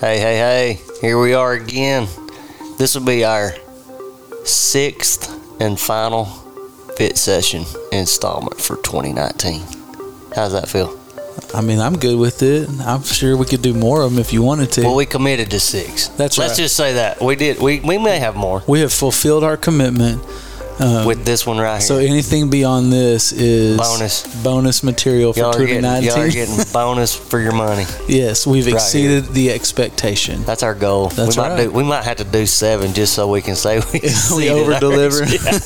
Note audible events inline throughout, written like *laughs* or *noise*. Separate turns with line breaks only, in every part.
Hey, hey, hey, here we are again. This will be our sixth and final fit session installment for 2019. How's that feel?
I mean, I'm good with it. I'm sure we could do more of them if you wanted to.
Well, we committed to six.
That's right.
Let's just say that. We did. We, we may have more
we have fulfilled our commitment. Um,
with this one right here.
so anything beyond this is
Bonus.
bonus material for
y'all, are getting,
2019.
y'all are getting *laughs* bonus for your money.
yes, we've
Right
exceeded the expectation.
That's our goal.
That's
we might
right.
do. We might have to do seven just so we can say we, *laughs*
we over deliver. *laughs*
Yeah.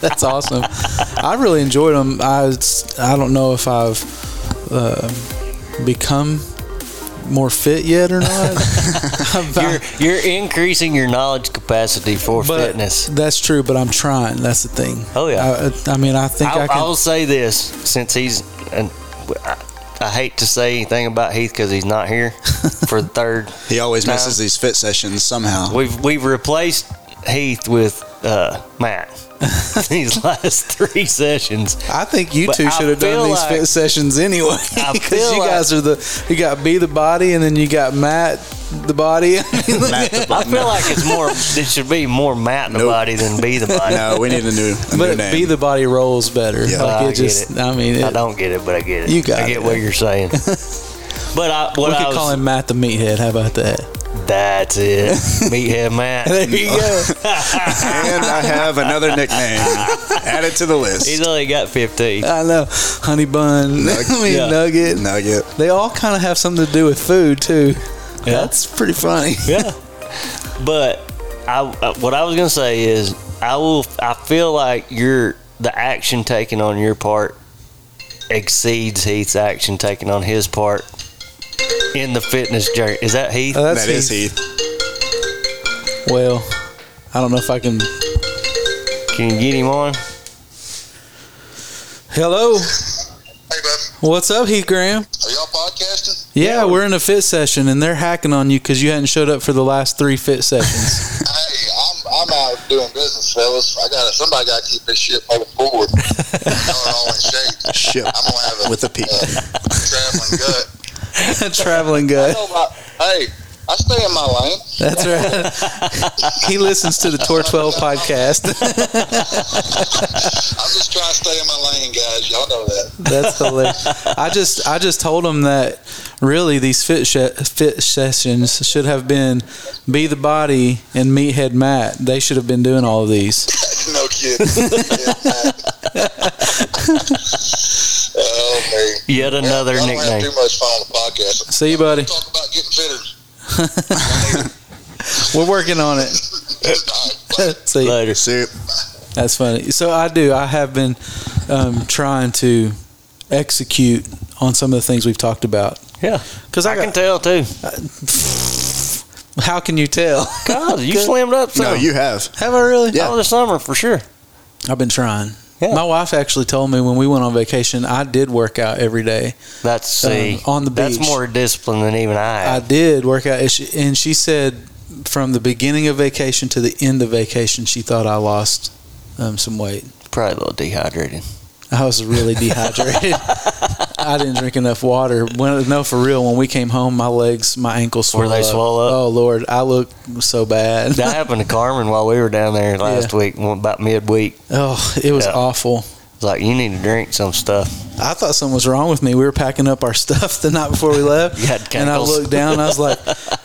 That's awesome. I really enjoyed them. I I don't know if I've uh, become more fit yet or not.
You're you're increasing your knowledge capacity for
but
fitness.
That's true, but I'm trying. That's the thing.
Oh, yeah.
I, I mean, I think I,
I,
can.
I'll say this since he's and I, I hate to say anything about Heath because he's not here *laughs* for the third.
He always
Time.
misses these fit sessions somehow.
We've we've replaced Heath with uh, Matt *laughs* these last three sessions.
I think you
But
two should have done these
like-
fit sessions anyway. Because *laughs*
feel
you
like-
guys are the you got B the body and then you got Matt the body. *laughs*
Matt the
I feel like it's more. It should be more Matt in the
Nope.
body than be the body.
no, we need a new, a new
but
name.
B the body rolls better.
Yeah.
like
I
it
get
just.
it.
I mean, it,
I don't get it, but I get it.
You got
I get
it.
what you're saying. *laughs* But I, what
we
I
could
was,
call him Matt the meathead. How about that?
That's it. *laughs* Meathead Matt.
There you go.
and I have another nickname added to the list.
He's only got 15.
I know, honey bun. I mean,
Yeah.
nugget.
Nugget.
They all kind of have something to do with food too.
Yeah.
That's pretty funny.
Yeah. But I, uh, what I was gonna say is, I will. I feel like your the action taken on your part exceeds Heath's action taken on his part in the fitness journey. Is that Heath?
Uh, that's
That is
Heath.
Heath.
Well, I don't know if I can.
Can you get him on?
Hello,
Hey, bud.
what's up, Heath Graham?
Are y'all podcasting?
Yeah, we're in a fit session and they're hacking on you because you hadn't showed up for the last three fit sessions. *laughs*
Hey, I'm I'm out doing business, fellas. I got to somebody got to keep this shit moving forward. Y'all *laughs* all in shape.
Ship
I'm gonna have a
with a P.
uh, traveling gut. *laughs*
Traveling
I
gut.
know about, hey, I stay in my lane.
That's right. *laughs* he listens to the Tour 12 podcast. *laughs*
I'm just trying to stay in my lane, guys. Y'all know that.
That's hilarious. I just I just told him that really these fit sh- fit sessions should have been be the body and meathead Matt. They should have been doing all of these. *laughs*
no kidding. Yeah, oh man.
Yet another
Y'all don't have
nickname.
too much fun on the podcast.
See you, buddy.
Talk about getting fitter. *laughs*
We're working on it.
All right, *laughs* bye.
See,
Later.
Soup.
that's funny. So I do. I have been um, trying to execute on some of the things we've talked about.
Yeah.
Because I,
I can
got,
tell too. *laughs*
how can you tell?
God, you slammed up some.
No, you have.
Have I really?
Yeah.
Over the summer for sure.
I've been trying.
Yeah.
My wife actually told me when we went on vacation, I did work out every day.
That's see
Um, on the beach.
That's more discipline than even I
I did work out, and she, and she said from the beginning of vacation to the end of vacation, she thought I lost um, some weight.
Probably a little dehydrated.
I was really dehydrated. *laughs* I didn't drink enough water. When, no, for real. When we came home, my legs, my ankles
Were
swelled
they
up.
up?
Oh Lord, I looked so bad.
That happened to Carmen while we were down there last week, about midweek.
oh, it was
Yeah.
awful.
It's like you need to drink some stuff.
I thought something was wrong with me. We were packing up our *laughs* stuff the night before we left,
You had
and I looked down. I was like,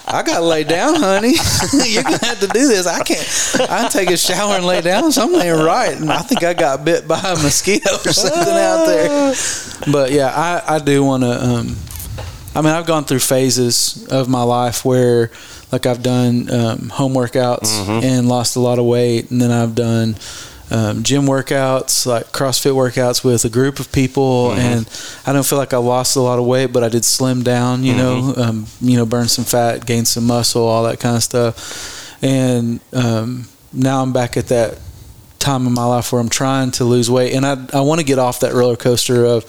"I gotta lay down, honey. *laughs* You're gonna have to do this. I can't. I can take a shower and lay down. Something ain't right." And I think I got bit by a mosquito or something out there. But yeah, I I do want to. Um, I mean, I've gone through phases of my life where, like, I've done um, home workouts
Mm-hmm.
and lost a lot of weight, and then I've done um, gym workouts, like CrossFit workouts with a group of people,
Mm-hmm.
and I don't feel like I lost a lot of weight, but I did slim down, you
Mm-hmm.
know, um, you know, burn some fat, gain some muscle, all that kind of stuff, and um, now I'm back at that time in my life where I'm trying to lose weight, and I I want to get off that roller coaster of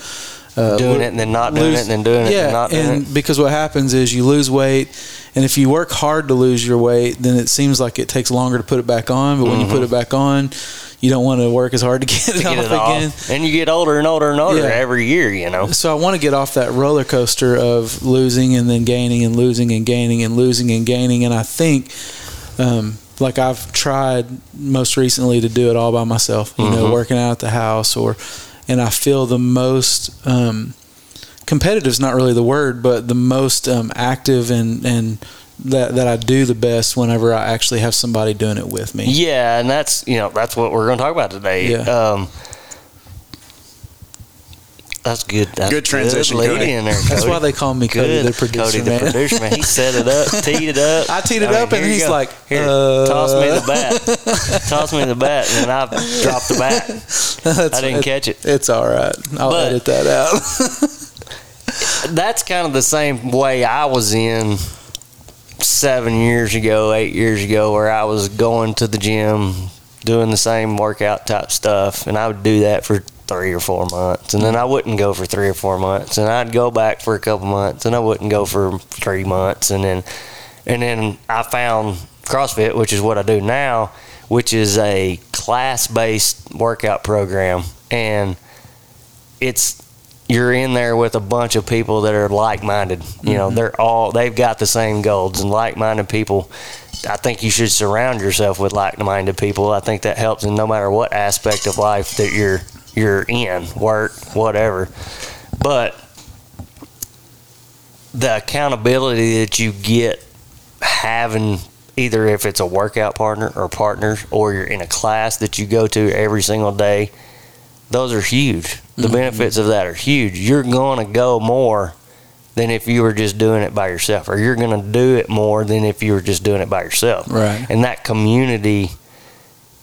uh,
doing it and then not doing
lose-
it and then doing it
yeah,
and not doing
and
it.
because what happens is you lose weight, and if you work hard to lose your weight, then it seems like it takes longer to put it back on. But when you
Mm-hmm.
put it back on, you don't want to work as hard to *laughs* get it
Get
off
it off.
again.
And you get older and older and older
Yeah.
every year, you know.
So I want to get off that roller coaster of losing and then gaining and losing and gaining and losing and gaining. And I think, um, like I've tried most recently to do it all by myself. You know,
Mhm.
working out at the house or, and I feel the most um, competitive is not really the word, but the most um, active and and that that I do the best whenever I actually have somebody doing it with me.
Yeah, and that's you know that's what we're going to talk about today.
Yeah.
Um, that's good. That's
Good transition,
lead
Cody.
in there.
That's why they call me Cody,
Good.
the producer
Cody, the
man.
producer man. He set it up, *laughs* teed it up.
I teed it
mean,
up, and he's
go.
like,
"Here,
uh,
toss me the bat, toss me the bat," and then I dropped the bat. *laughs*
That's-
I didn't catch it.
It's all right. I'll
But-
edit that out. *laughs*
That's kind of the same way I was in seven years ago, eight years ago, where I was going to the gym, doing the same workout type stuff, and I would do that for three or four months, and then I wouldn't go for three or four months, and I'd go back for a couple months, and I wouldn't go for three months, and then and then I found CrossFit, which is what I do now, which is a class-based workout program, and it's you're in there with a bunch of people that are like-minded. You know, mm-hmm. they're all they've got the same goals and like-minded people. I think you should surround yourself with like-minded people. I think that helps in no matter what aspect of life that you're you're in, work, whatever. But the accountability that you get having either if it's a workout partner or partners or you're in a class that you go to every single day those are huge the benefits of that are huge you're going to go more than if you were just doing it by yourself or you're going to do it more than if you were just doing it by yourself
Right.
and that community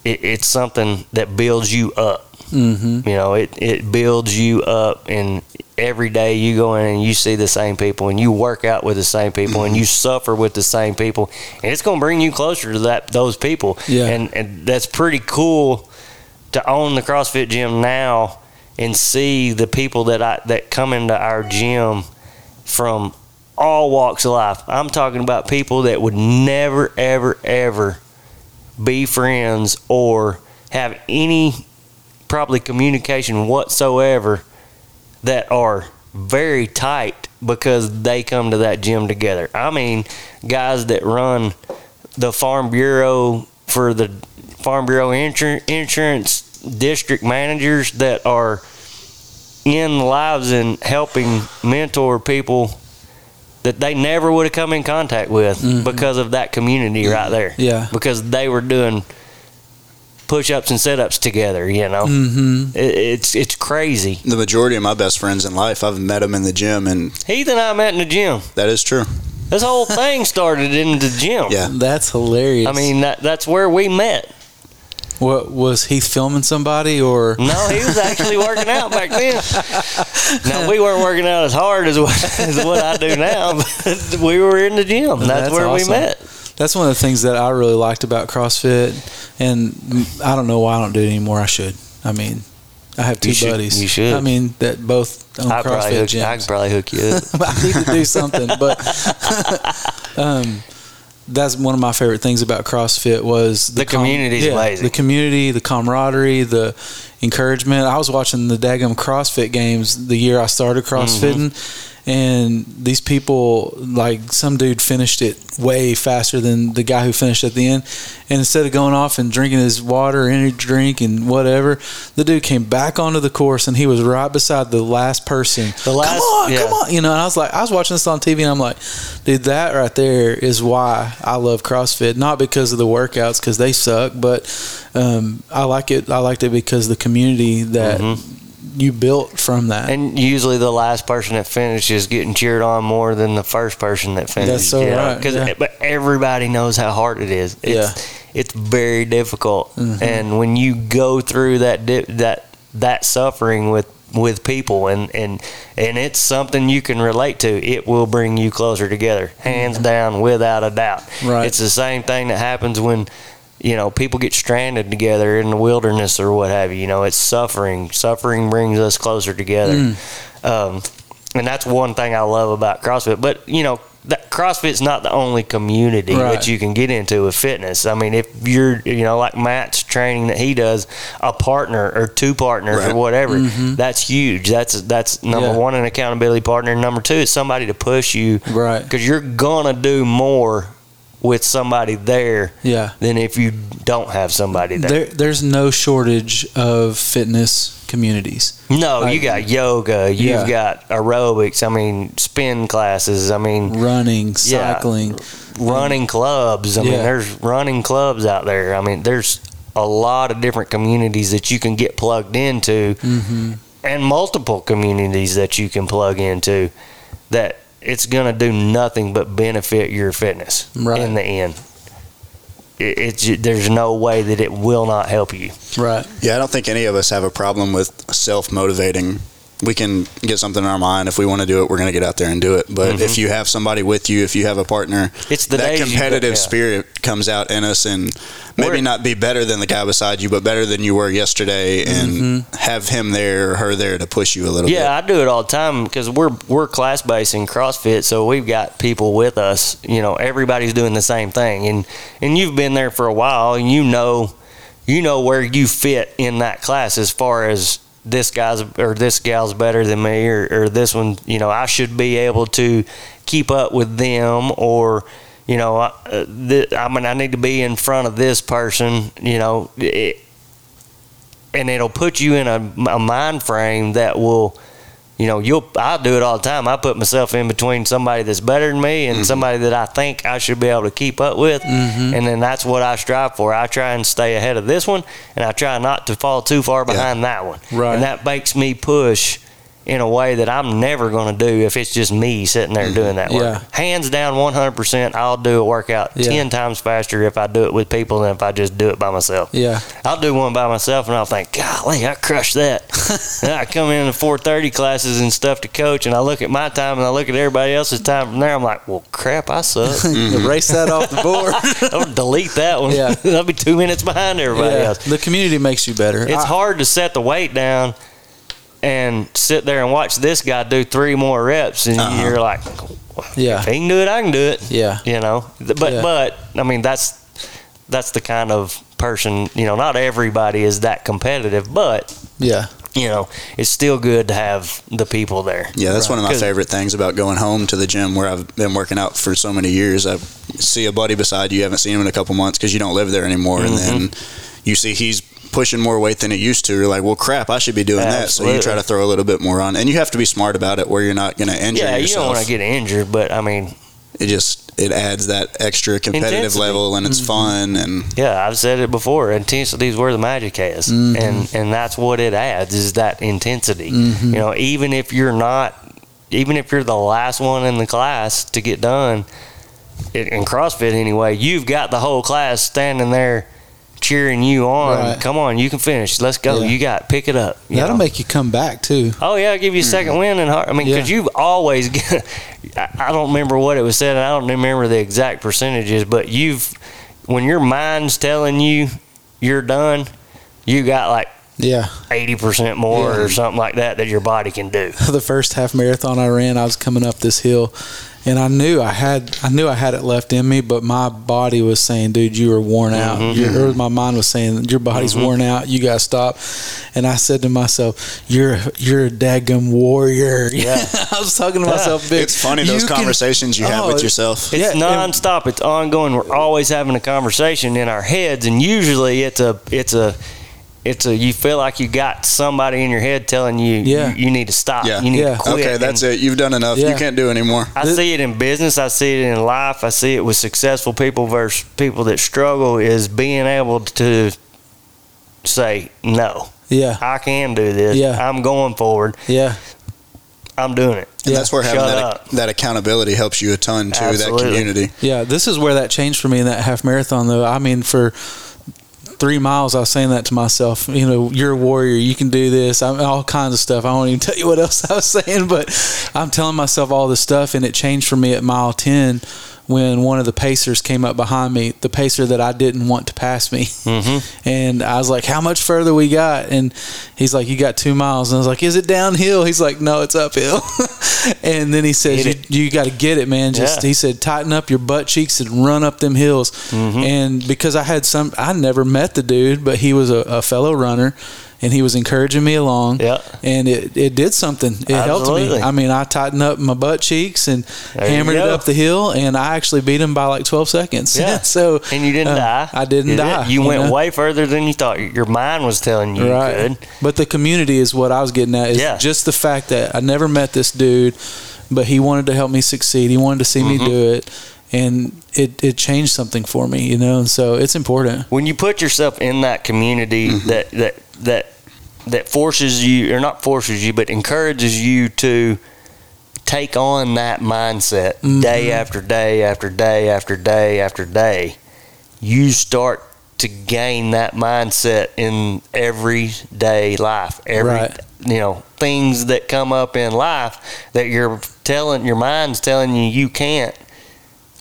it, it's something that builds you up
mm-hmm.
you know, it, it builds you up, and every day you go in and you see the same people, and you work out with the same people, and you suffer with the same people, and it's going to bring you closer to that those people.
Yeah.
And and that's pretty cool to own the CrossFit gym now and see the people that I that come into our gym from all walks of life. I'm talking about people that would never, ever, ever be friends or have any probably communication whatsoever that are very tight because they come to that gym together. I mean, guys that run the Farm Bureau for the Farm Bureau insur- insurance district managers that are in the lives and helping mentor people that they never would have come in contact with because of that community right there.
Yeah.
Because they were doing push ups and sit ups together, you know.
Mm-hmm.
It, it's it's crazy.
The majority of my best friends in life, I've met them in the gym, and
Heath and I met in the gym.
that is true.
This whole thing started in the gym.
Yeah.
That's hilarious.
I mean, that, that's where we met.
What was he filming somebody or?
No, he was actually working out back then. *laughs* Now we weren't working out as hard as what, *laughs* as what I do now, but we were in the gym. That's,
That's
where
awesome.
we met.
That's one of the things that I really liked about CrossFit, and I don't know why I don't do it anymore. I should. I mean, I have two
You should-
buddies.
you should.
I mean, that both own
I probably
CrossFit
hook, I
gyms.
could probably hook you up. *laughs*
I need to do something, but um, that's one of my favorite things about CrossFit was
The community's amazing.
The community, the camaraderie, the encouragement. I was watching the Dagum CrossFit games the year I started CrossFitting,
Mm-hmm.
And these people, like some dude finished it way faster than the guy who finished at the end. And instead of going off and drinking his water, energy drink, and whatever, the dude came back onto the course and he was right beside the last person.
The last-
come on,
yeah.
come on, you know. And I was like, I was watching this on TV, and I'm like, dude, that right there is why I love CrossFit. Not because of the workouts, because they suck, but um, I like it. I liked it because the community that you built from that.
Mm-hmm. And usually the last person that finishes getting cheered on more than the first person that finishes.
That's so
you know,
right,
'cause-
yeah.
But everybody knows how hard it is. It's, It's very difficult,
Mm-hmm.
and when you go through that di- that that suffering with with people and and and it's something you can relate to it will bring you closer together hands down without a doubt
Mm-hmm. Right.
it's the same thing that happens when you know people get stranded together in the wilderness or what have you you know it's suffering suffering brings us closer together
Mm.
um, and that's one thing i love about crossfit but you know that CrossFit's not the only community
Right.
that you can get into with fitness. I mean, if you're, you know, like Matt's training that he does, a partner or two partners
Right.
or whatever, that's huge. That's that's number
Mm-hmm. Yeah.
one, an accountability partner. Number two is somebody to push you,
Right.
Because you're gonna do more with somebody there
Yeah.
than if you don't have somebody there.
There, there's no shortage of fitness communities.
no,
like-
you got yoga, you've
Yeah.
got aerobics. I mean, spin classes. I mean,
Running,
Yeah.
cycling.
running clubs. I mean, there's running clubs out there. I mean, there's a lot of different communities that you can get plugged into,
Mm-hmm.
and multiple communities that you can plug into. That it's going to do nothing but benefit your fitness
Right.
in the end. It, it's there's no way that it will not help you.
Right.
Yeah, I don't think any of us have a problem with self motivating. We can get something in our mind. If we want to do it, we're going to get out there and do it. But if mm-hmm. you have somebody with you, if you have a partner,
It's the
that competitive
yeah.
spirit comes out in us and maybe
We're-
not be better than the guy beside you, but better than you were yesterday and mm-hmm. have him there or her there to push you a little bit.
Yeah, I do it all the time because we're we're class based in CrossFit, so we've got people with us. You know, everybody's doing the same thing, and and you've been there for a while, and you know, you know where you fit in that class as far as this guy's or this gal's better than me, or, or this one, you know, I should be able to keep up with them, or you know, I, uh, th- I mean, I need to be in front of this person, you know. It, and it'll put you in a, a mind frame that will you know you'll i do it all the time. I put myself in between somebody that's better than me and mm-hmm. somebody that i think i should be able to keep up with. Mm-hmm. And then that's what i strive for. I try and stay ahead of this one and i try not to fall too far behind that one.
Right.
and that makes me push in a way that i'm never going to do if it's just me sitting there mm-hmm. doing that work
Yeah.
hands down 100% i'll do a workout
Yeah.
10 times faster if i do it with people than if i just do it by myself
Yeah.
I'll do one by myself and I'll think, golly, I crushed that. *laughs* and I come in the 4:30 classes and stuff to coach, and I look at my time and I look at everybody else's time from there. I'm like, well, crap, I suck. *laughs*
Erase that off the board. *laughs*
I'll delete that one.
Yeah.
I'll be two minutes behind everybody
yeah.
else.
The community makes you better.
It's
I-
hard to set the weight down and sit there and watch this guy do three more reps, and
Uh-huh.
you're like,
Yeah.
if he can do it, I can do it.
Yeah.
you know but
Yeah.
but i mean that's that's the kind of person you know not everybody is that competitive but
Yeah.
you know it's still good to have the people there
Yeah, that's one of my favorite things about going home to the gym where I've been working out for so many years. I see a buddy beside you, haven't seen him in a couple months because you don't live there anymore, and then
Mm-hmm.
you see he's pushing more weight than it used to. You're like, well, crap, I should be doing that. So you try to throw a little bit more on, and you have to be smart about it where you're not going to injure
yeah you don't want to get injured but i mean
it just it adds that extra competitive
Intensity.
level, and it's mm-hmm. fun. And
yeah i've said it before intensity is where the magic is mm-hmm. and and that's what it adds is that intensity mm-hmm. you know even if you're not even if you're the last one in the class to get done in CrossFit anyway, you've got the whole class standing there cheering you on.
Right.
Come on, you can finish. Let's go.
Yeah.
You got pick it up. you
That'll
know?
make you come back too.
Oh yeah, I'll give you a 2nd mm-hmm. win and heart. I mean, because
Yeah.
you've always. Get, *laughs* I I don't remember what it was said. and I don't remember the exact percentages, but you've when your mind's telling you you're done, you got like
Yeah.
eighty percent more
Yeah.
or something like that that your body can do. *laughs*
the first half marathon I ran, I was coming up this hill, and I knew I had I knew I had it left in me, but my body was saying, "Dude, you are worn out."
Mm-hmm.
Your, or my mind was saying, "Your body's worn out. You got to stop." And I said to myself, "You're you're a daggum warrior." *laughs*
Yeah.
I was talking to myself. Big.
it's funny those
You can-
conversations you have
Oh,
with yourself.
It's
Yeah, and-
nonstop. It's ongoing. We're always having a conversation in our heads, and usually it's a it's a it's a you feel like you got somebody in your head telling you
Yeah.
you, you need to stop.
Yeah.
You need
Yeah.
to quit.
Okay, that's
And
it. You've done enough. You can't do anymore.
I see it in business. I see it in life. I see it with successful people versus people that struggle. Is being able to say no.
Yeah.
I can do this.
Yeah.
I'm going forward.
Yeah.
I'm doing it.
And
Yeah.
that's where having that, that accountability helps you a ton too.
Absolutely.
That community.
Yeah, this is where that changed for me in that half marathon, though. I mean, for three miles, I was saying that to myself. You know, you're a warrior. You can do this. I'm all kinds of stuff. I won't even *laughs* tell you what else I was saying, but I'm telling myself all this stuff, and it changed for me at mile ten when one of the pacers came up behind me, the pacer that I didn't want to pass me.
Mm-hmm. *laughs*
And I was like, "How much further we got?" And he's like, "You got two miles." And I was like, "Is it downhill?" He's like, "No, it's uphill." *laughs* and then he says, "You, you got to get it, man." Just
Yeah.
he said, "Tighten up your butt cheeks and run up them hills."
Mm-hmm.
And because I had some, I never met the dude, but he was a, a fellow runner. And he was encouraging me along,
Yeah.
and it, it did something. It helped me. I mean, I tightened up my butt cheeks and
There
hammered it up the hill, and I actually beat him by like 12 seconds.
Yeah. *laughs*
so
And you didn't
uh,
die.
I didn't
You
die.
You, went
know?
way further than you thought. Your mind was telling you
right.
you could.
But the community is what I was getting at. Is
Yeah.
just the fact that I never met this dude, but he wanted to help me succeed. He wanted to see
Mm-hmm.
me do it, and it it changed something for me, you know. And so it's important.
when you put yourself in that community that that that that forces you or not forces you but encourages you to take on that mindset mm-hmm. day after day after day after day after day you start to gain that mindset in everyday life every
Right.
you know things that come up in life that you're telling your mind's telling you you can't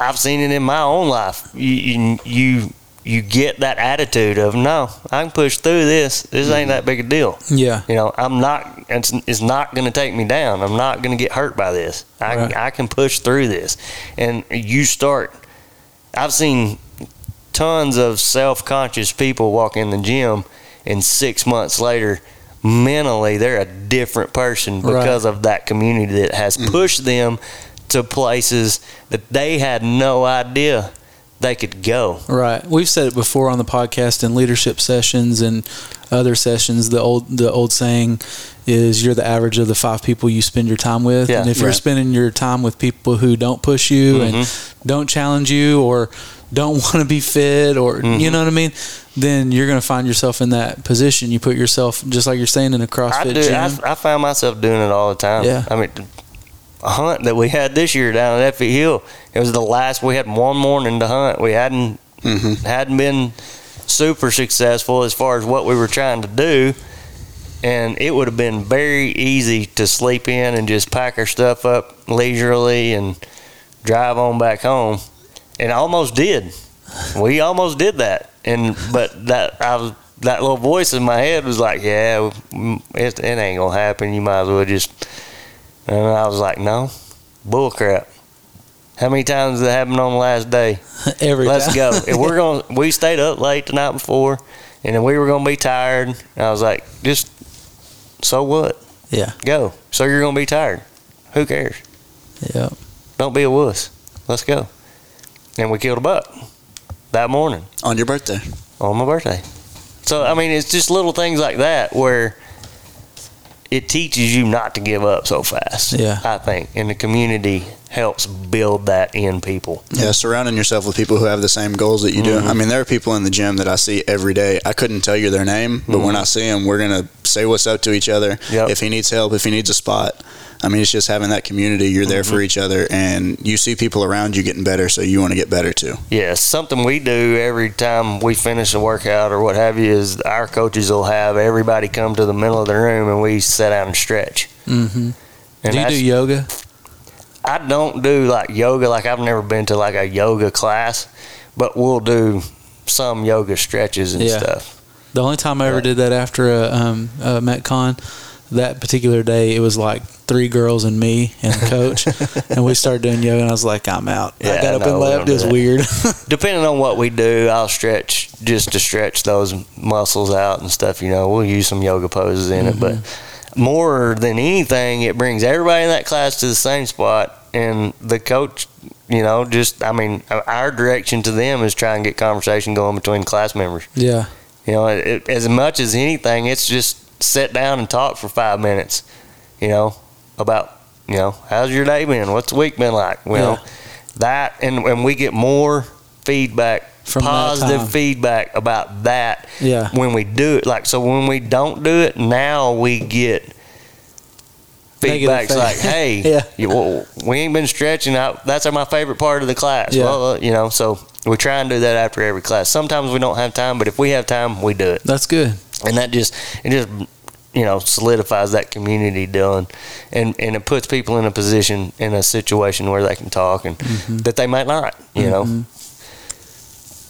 I've seen it in my own life. You you you, you get that attitude of no, I can push through this. This ain't that big a deal.
Yeah.
You know, I'm not. It's, it's not going to take me down. I'm not going to get hurt by this. I
Right.
I can push through this, and you start. I've seen tons of self-conscious people walk in the gym, and six months later, mentally they're a different person
Right.
because of that community that has mm. pushed them to places that they had no idea they could go.
Right. We've said it before on the podcast in leadership sessions and other sessions. The old the old saying is you're the average of the five people you spend your time with.
Yeah.
and if you're spending your time with people who don't push you and
Mm-hmm.
don't challenge you or don't *laughs* want to be fit or
Mm-hmm.
you know what I mean, then you're going to find yourself in that position. You put yourself just like you're saying in a
I
CrossFit
do.
gym.
I, I found myself doing it all the time.
Yeah.
I mean, a hunt that we had this year down at Effie Hill. It was the last. We had one morning to hunt. We hadn't mm-hmm. hadn't been super successful as far as what we were trying to do, and it would have been very easy to sleep in and just pack our stuff up leisurely and drive on back home. And I almost did. We almost did that. And but that I was that little voice in my head was like, "Yeah, it, it ain't gonna happen. You might as well just." And I was like, "No, bull crap." How many times did it happen on the last day? *laughs*
Every
Let's
time.
go. *laughs* If we're going, to we stayed up late the night before, and then we were gonna be tired. And I was like, "Just so what?
yeah.
Go. So you're gonna be tired. Who cares?
Yeah.
Don't be a wuss. Let's go." And we killed a buck that morning
on your birthday.
on my birthday. So I mean, it's just little things like that where it teaches you not to give up so fast.
Yeah.
I think, and the community helps build that in people.
Yeah, surrounding yourself with people who have the same goals that you do.
Mm-hmm.
I mean, there are people in the gym that I see every day. I couldn't tell you their name, but when I see them, we're gonna say what's up to each other.
Mm-hmm. Yep.
If he needs help, if he needs a spot. I mean, it's just having that community. You're there
Mm-hmm.
for each other, and you see people around you getting better, so you want to get better too.
Yeah, something we do every time we finish a workout or what have you is our coaches will have everybody come to the middle of the room and we sit down and stretch.
Mm-hmm.
And
Do you do yoga?
I don't do like yoga. Like I've never been to like a yoga class, but we'll do some yoga stretches and
Yeah.
stuff.
The only time I ever did that after a, um, a MetCon, that particular day, it was like three girls and me and a coach, *laughs* and we started doing yoga, and I was like, I'm out. I got up
no,
and left. It was weird. *laughs*
Depending on what we do, I'll stretch just to stretch those muscles out and stuff. You know, we'll use some yoga poses in it, but mm-hmm. more than anything, it brings everybody in that class to the same spot, and the coach. You know, just I mean, our direction to them is try and get conversation going between class members.
yeah,
You know, it- as much as anything, it's just sit down and talk for five minutes. You know, about you know how's your day been? What's the week been like? Well,
Yeah.
that and and we get more feedback,
From
positive feedback about that
yeah,
when we do it. Like so, when we don't do it, now we get. Feedback's
feed-
like, hey, *laughs*
Yeah.
you, well, we ain't been stretching out. That's my favorite part of the class.
Yeah.
Well, uh, you know, so we try and do that after every class. Sometimes we don't have time, but if we have time, we do it
that's good.
And that just it just you know solidifies that community Dylan. And and it puts people in a position in a situation where they can talk and mm-hmm. that they might not you know. Mm-hmm.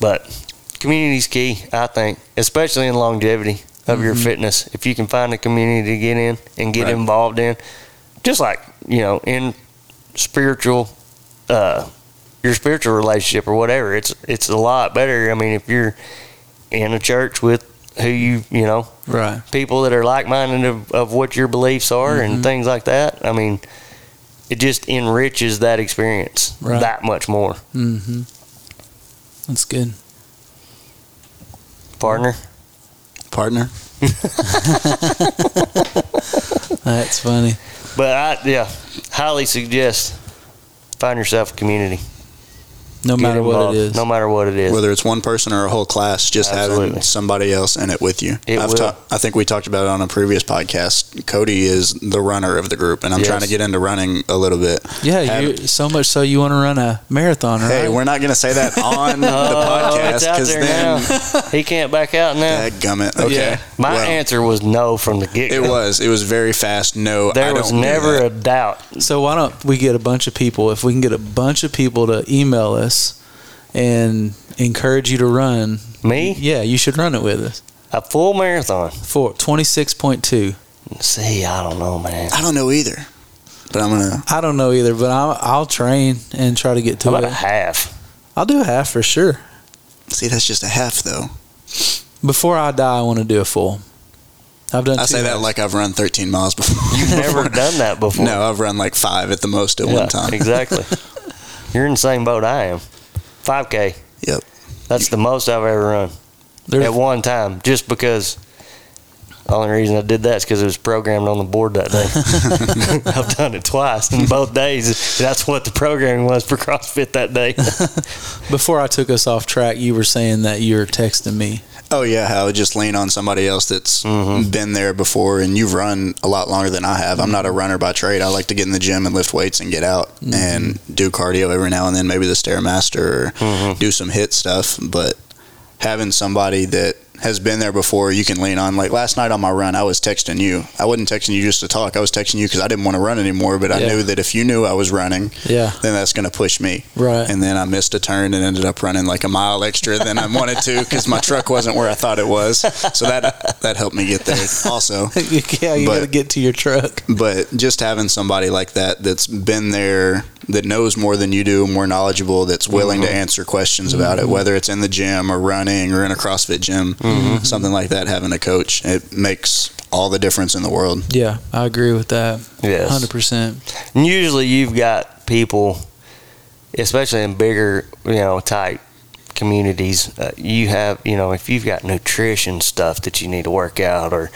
But community's key i think especially in longevity of your mm-hmm. fitness. If you can find a community to get in and get
Right.
involved in just like you know in spiritual uh your spiritual relationship or whatever it's it's a lot better. I mean if you're in a church with who you you know
Right.
people that are like-minded of, of what your beliefs are
Mm-hmm.
and things like that i mean it just enriches that experience
Right.
that much more
Mm-hmm. That's good.
partner
Partner. *laughs*
That's funny.
but i yeah highly suggest find yourself a community
No
Get
matter what it is.
no matter what it is
Whether it's one person or a whole class, just
Absolutely.
having somebody else in it with you.
It
I've
will.
ta- I think we talked about it on a previous podcast. Cody is the runner of the group, and I'm
Yes.
trying to get into running a little bit.
yeah,
Have-
you so much so you want to run a marathon, right?
Hey, we're not going to say that on *laughs* the
Oh,
podcast because
there
then,
now. *laughs* he can't back out now.
gummit. Okay,
Yeah.
My
Well,
answer was no from the get
It was. It was very fast. No, I
There
don't
was never a doubt.
So why don't we get a bunch of people? If we can get a bunch of people to email us and encourage you to run,
Me,
yeah, you should run it with us.
a full marathon.
For twenty six point two.
See, I don't know, man.
I don't know either, but I'm gonna.
I don't know either, but I'll, I'll train and try to get
How
to
about
it.
a half?
I'll do a half for sure.
See, that's just a half though.
Before I die, I want to do a full. I've done.
I
two
say that like I've run 13 miles before. *laughs*
You've never *laughs* done that before.
No, I've run like five at the most at
Yeah,
one time.
exactly. *laughs* You're in the same boat I am. 5K.
Yep.
That's the most I've ever run
There's-
at one time, just because. The only reason I did that is because it was programmed on the board that day. *laughs* *laughs* I've done it twice, and both days that's what the programming was for CrossFit that day. *laughs*
Before I took us off track, you were saying that you're texting me.
Oh yeah, how I would just lean on somebody else that's
Mhm.
been there before, and you've run a lot longer than I have. I'm not a runner by trade. I like to get in the gym and lift weights and get out and do cardio every now and then, maybe the stairmaster or
Mhm.
do some hit stuff. But having somebody that has been there before, you can lean on. Like last night on my run, I was texting you. I wasn't texting you just to talk. I was texting you because I didn't want to run anymore. But I
Yeah.
knew that if you knew I was running,
Yeah.
then that's going to push me.
Right.
And then I missed a turn and ended up running like a mile extra than I wanted to because my truck wasn't where I thought it was. So that that helped me get there also. *laughs*
yeah, you got to get to your truck.
But just having somebody like that that's been there, that knows more than you do, more knowledgeable, that's willing to mm-hmm. answer questions about it, mm-hmm. whether it's in the gym or running or in a CrossFit gym, mm-hmm. Something like that, having a coach, it makes all the difference in the world.
Yeah, I agree with that.
yes.
Hundred percent.
And usually you've got people, especially in bigger, you know, type communities, uh, you have, you know, if you've got nutrition stuff that you need to work out or,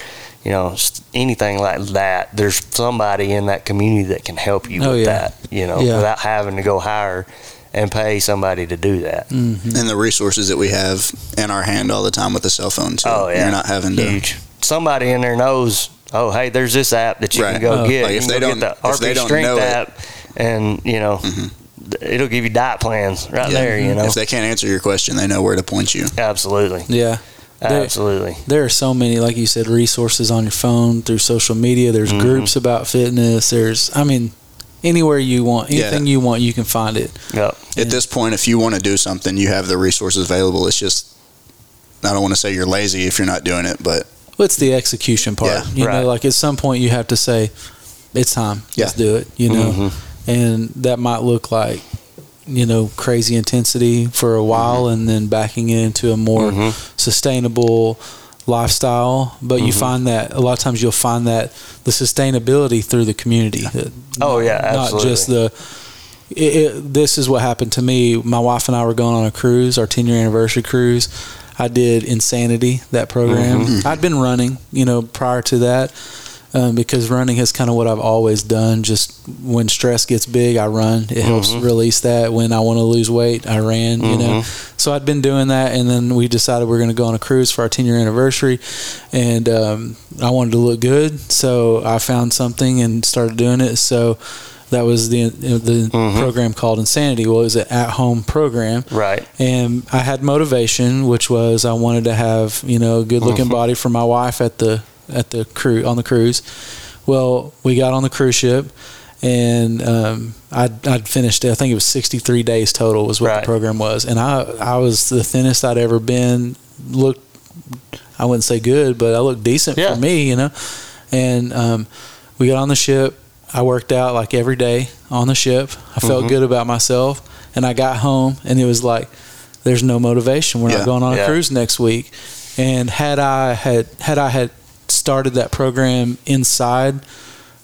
you know, anything like that, there's somebody in that community that can help you
Oh,
with
yeah.
that, you know,
Yeah.
without having to go hire and pay somebody to do that.
hmm
And the resources that we have in our hand all the time with the cell phone, too.
Oh, yeah.
You're not having to.
Huge. Somebody in there knows, oh, hey, there's this app that you
Right.
can go
Oh.
get.
Like, if they
go
don't-
get the
if they don't
Strength
know it-
and, you know,
Mm-hmm.
it'll give you diet plans right
Yeah.
there, you know.
If they can't answer your question, they know where to point you.
Absolutely.
Yeah, There-
Absolutely.
there are so many, like you said, resources on your phone through social media. There's
Mhm.
groups about fitness. There's, I mean, anywhere you want,
Yeah.
anything you want, you can find it.
Yep.
Yeah.
At this point, if you want to do something, you have the resources available. It's just, I don't want to say you're lazy if you're not doing it, but
Well, it's the execution part.
Yeah,
you
right.
know, like at some point you have to say, "It's time. Let's do it." You know,
Mhm.
and that might look like, you know, crazy intensity for a while,
Mm-hmm.
and then backing it into a more
Mhm.
sustainable lifestyle. But you
Mhm.
find that a lot of times you'll find that the sustainability through the community.
Oh, yeah,
not just the. It, it, this is what happened to me. My wife and I were going on a cruise, our 10 year anniversary cruise. I did Insanity, that program.
Mm-hmm.
I'd been running, you know, prior to that. Um, because running is kind of what I've always done. Just when stress gets big, I run. It helps
Mhm.
release that. When I want to lose weight, I ran. You know,
Mhm.
so I'd been doing that, and then we decided we are going to go on a cruise for our 10 year anniversary, and um, I wanted to look good, so I found something and started doing it. So that was the the
Mhm.
program called Insanity. Well, it was an at home program,
Right.
and I had motivation, which was I wanted to have you know a good looking
Mhm.
body for my wife at the at the crew on the cruise. Well, we got on the cruise ship, and um, I'd, I'd finished. I think it was 63 days total was what
Right.
the program was, and I I was the thinnest I'd ever been. Looked, I wouldn't say good, but I looked decent
Yeah.
for me, you know. And um, we got on the ship. I worked out like every day on the ship. I felt
Mhm.
good about myself, and I got home, and it was like, there's no motivation. We're
Yeah.
not going on a
Yeah.
cruise next week. And had I had had I had started that program inside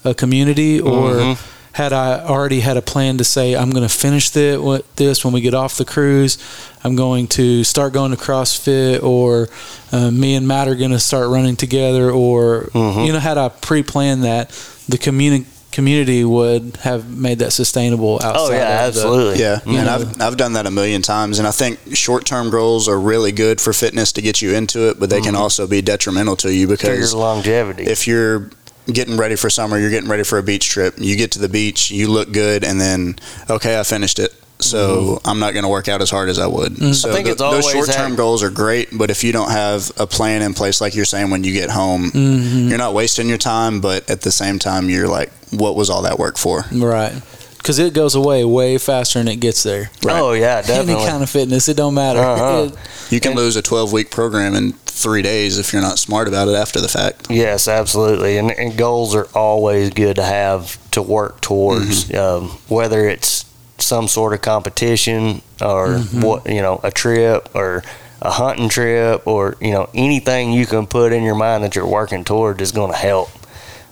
a community, or
Mhm.
had I already had a plan to say I'm going to finish this when we get off the cruise, I'm going to start going to CrossFit, or uh, me and Matt are going to start running together, or
Mhm.
you know, had I pre-planned that, the community community would have made that sustainable oh, outside.
Oh yeah,
of the-
absolutely.
Yeah,
You
and. I've I've done that a million times, and I think short term goals are really good for fitness to get you into it, but they can mm-hmm. also be detrimental to you
For your
because
longevity.
if you're getting ready for summer, you're getting ready for a beach trip. You get to the beach, you look good, and then okay, I finished it. So I'm not going to work out as hard as I would. So
Mm-hmm. I think
th-
it's
those short term
had-
goals are great, but if you don't have a plan in place, like you're saying, when you get home,
Mm-hmm.
you're not wasting your time, but at the same time, you're like, what was all that work for?
Right. Because it goes away way faster than it gets there.
Right.
Oh yeah, *laughs* definitely.
Any kind of fitness, it don't matter.
Uh-huh.
It-
You can
And-
lose a 12 week program in three days if you're not smart about it after the fact.
Yes, absolutely. And, and goals are always good to have to work towards,
Mm-hmm.
um, whether it's some sort of competition or
Mm-hmm.
what you know, a trip or a hunting trip or you know anything you can put in your mind that you're working toward is going to help.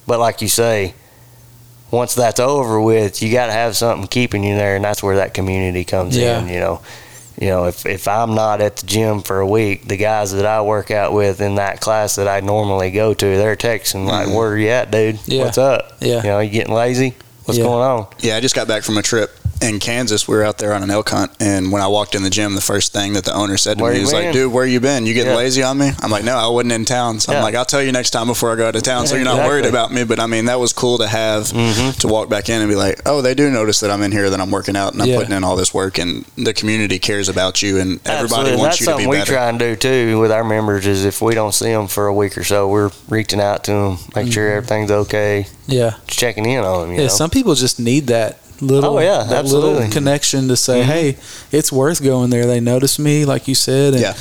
But like you say, once that's over with, you got to have something keeping you there, and that's where that community comes
Yeah.
in. You know, you know, if if I'm not at the gym for a week, the guys that I work out with in that class that I normally go to, they're texting like,
Mhm.
"Where you at, dude?
Yeah.
What's up?
Yeah.
You know, you getting lazy? What's
Yeah.
going on?"
Yeah, I just got back from a trip in Kansas. We were out there on an elk hunt, and when I walked in the gym, the first thing that the owner said to
Where
me
you
was like, "Dude, where you been? You getting
Yeah.
lazy on me?" I'm like, "No, I wasn't in town." So
Yeah.
I'm like, "I'll tell you next time before I go out of town, so you're not
Exactly.
worried about me." But I mean, that was cool to have
Mhm.
to walk back in and be like, "Oh, they do notice that I'm in here, that I'm working out, and I'm
Yeah.
putting in all this work, and the community cares about you, and everybody
Absolutely. And
wants
that's
you to
something
be
we
better."
try and do too with our members. Is if we don't see them for a week or so, we're reaching out to them, make sure everything's okay,
yeah.
checking in on them. You
Yeah.
know?
Some people just need that little,
Oh, yeah,
that little
absolutely.
connection to say,
Mhm.
hey, it's worth going there. They notice me, like you said. And,
Yeah.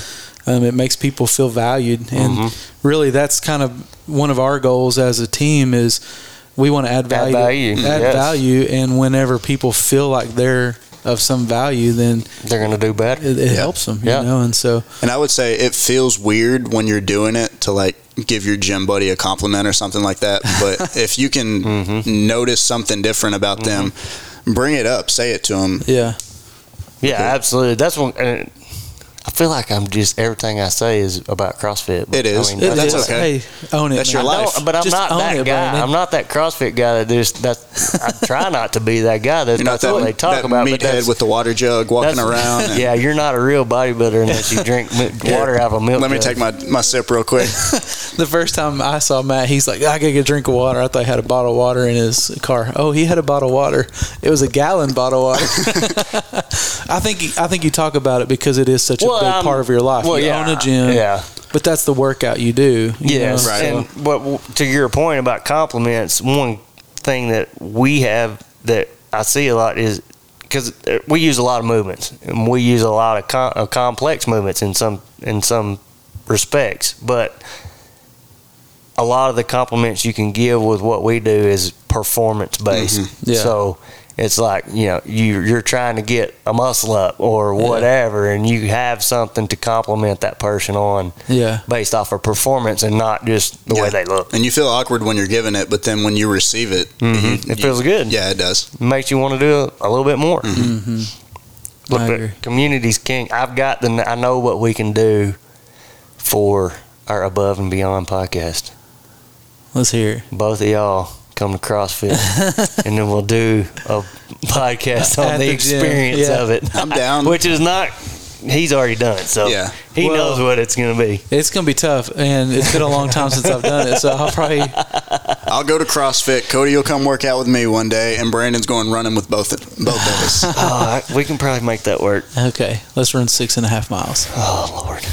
Um, it makes people feel valued. And
Mhm.
really, that's kind of one of our goals as a team is we want to add value.
value,
Add
yes.
value. And whenever people feel like they're of some value, then
They're going to do better.
it, it
Yeah.
helps them,
Yeah.
you know? And so,
And I would say it feels weird when you're doing it to like give your gym buddy a compliment or something like that. But *laughs* if you can
Mm-hmm.
notice something different about them, bring it up, say it to them.
yeah.
Yeah,
Okay.
absolutely. That's one. I feel like I'm just everything I say is about CrossFit. but,
It is.
I mean,
It-
It
that's
is.
okay.
Hey, own it.
That's your
man.
I
life.
but I'm
Just
not that
it,
guy.
Brandon.
I'm not that CrossFit guy that just that. I try not to be that guy. That's,
You're not
that's what they talk
that
about. but
meathead
that's-
with the water jug walking around. *laughs* and-
yeah, you're not a real bodybuilder unless you drink *laughs* water out of a milk.
Let me take my, my sip real quick. *laughs*
The first time I saw Matt, he's like, I gotta get a drink of water. I thought he had a bottle of water in his car. Oh, he had a bottle of water. It was a gallon bottle of water. I think I think you talk about it because it is such a big
I'm-
part of your life.
Well,
you
yeah,
own a gym,
Yeah.
but that's the workout you do. you
Yes,
know,
Right.
so-
and but to your point about compliments, one thing that we have that I see a lot is because uh, we use a lot of movements and we use a lot of, com- of uh, complex movements in some in some respects, but a lot of the compliments you can give with what we do is performance based. Mm-hmm.
Yeah.
So it's like you know you you're trying to get a muscle up or
Yeah.
whatever, and you have something to compliment that person on
yeah,
based off of performance and not just the
Yeah.
way they look.
And you feel awkward when you're giving it, but then when you receive it,
Mhm.
you-
It feels good.
Yeah, it does.
It makes you want to do a little bit more.
hmm
Look,
I
but community's king. I've got the. I know what we can do for our above and beyond podcast.
let's hear. it.
Both of y'all come to CrossFit, *laughs* and then we'll do a podcast on
At
the, *laughs*
the
experience
yeah.
of it.
I'm down.
Which is not. He's already done it, so
Yeah.
he
Well-
knows what it's going to be.
It's gonna be tough, and it's been a long time since I've done it, so I'll probably *laughs*
I'll go to CrossFit. Cody will come work out with me one day, and Brandon's going running with both both of us.
oh, I, we can probably make that work.
okay. Let's run six and a half miles.
Oh Lord,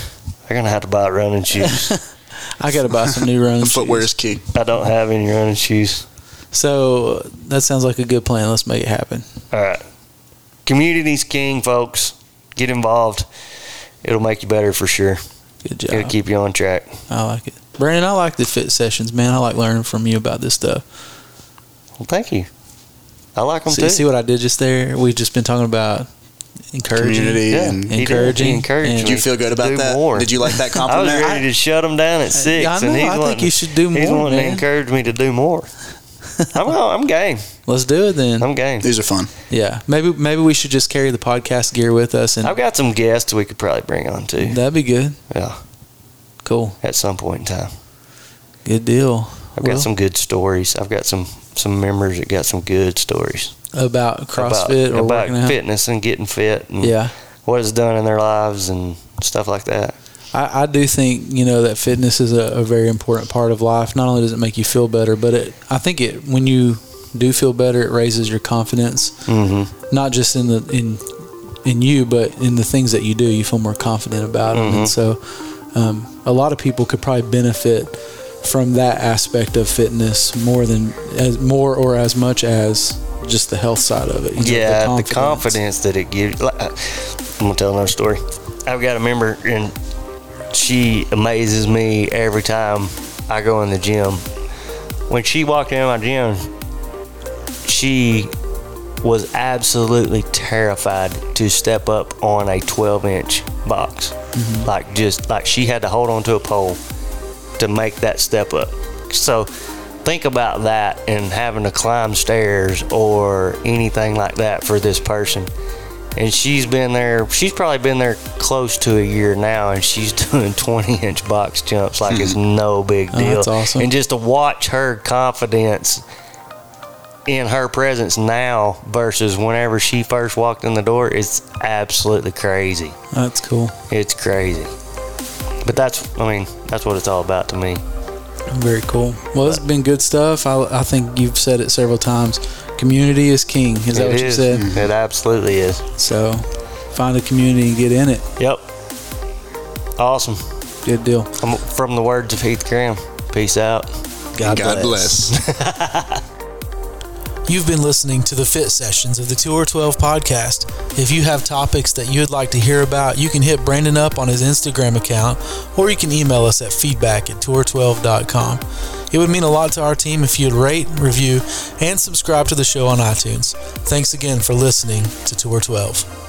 I'm gonna have to buy running shoes.
I got to buy some new running
Footwear
shoes.
is key.
I don't have any running shoes.
So that sounds like a good plan. Let's make it happen.
All right. Community's king, folks. Get involved. It'll make you better for sure.
Good job.
It'll
job.
keep you on track.
I like it. Brandon, I like the fit sessions, man. I like learning from you about this stuff.
Well, thank you. I like them
See,
too.
see what I did just there? We've just been talking about encouraging.
Community
yeah,
and
he did.
encouraging,
He encouraged
and-
Did you feel good about that?
More.
Did you like that compliment? *laughs*
I was ready to shut him down at six,
Yeah, I
and
know.
he's
I
wanting,
think you should do more.
He's
more,
wanting to encourage me to do more. *laughs* I'm, I'm game.
Let's do it then.
I'm game.
These are fun.
Yeah, maybe maybe we should just carry the podcast gear with us, and
I've got some guests we could probably bring on too.
that'd be good.
Yeah,
Cool,
at some point in time.
good deal.
I've
Well,
got some good stories. I've got some some members that got some good stories
about CrossFit
about,
or
about
working out.
fitness and getting fit and
Yeah,
what it's done in their lives and stuff like that.
I, I do think you know that fitness is a, a very important part of life. Not only does it make you feel better, but it I think it when you do feel better, it raises your confidence.
Mm-hmm.
Not just in the in in you, but in the things that you do. You feel more confident about them,
Mhm.
and so um, a lot of people could probably benefit from that aspect of fitness more than as more or as much as just the health side of it. you know,
yeah, the confidence. that it gives. like, I'm gonna tell another story. I've got a member, and she amazes me every time I go in the gym. When she walked into my gym, she was absolutely terrified to step up on a 12 inch box. Mm-hmm. Like, just like she had to hold on to a pole to make that step up. So, think about that and having to climb stairs or anything like that for this person. And she's been there, she's probably been there close to a year now, and she's *laughs* doing 20 inch box jumps like it's hmm. no big deal
Oh,
deal.
that's awesome.
And just to watch her confidence in her presence now versus whenever she first walked in the door is absolutely crazy.
That's cool.
It's crazy. But that's, I mean, that's what it's all about to me.
Very cool. Well, it's been good stuff. I, I think you've said it several times. Community is king. Is that
It
what you said? Mm-hmm.
It absolutely is.
So find a community and get in it.
Yep. Awesome.
Good deal.
I'm from the words of Heath Graham. Peace out.
God,
God bless. *laughs*
You've been listening to the Fit Sessions of the Tour 12 podcast. If you have topics that you would like to hear about, you can hit Brandon up on his Instagram account or you can email us at feedback at tour12.com. It would mean a lot to our team if you'd rate, review, and subscribe to the show on iTunes. Thanks again for listening to Tour 12.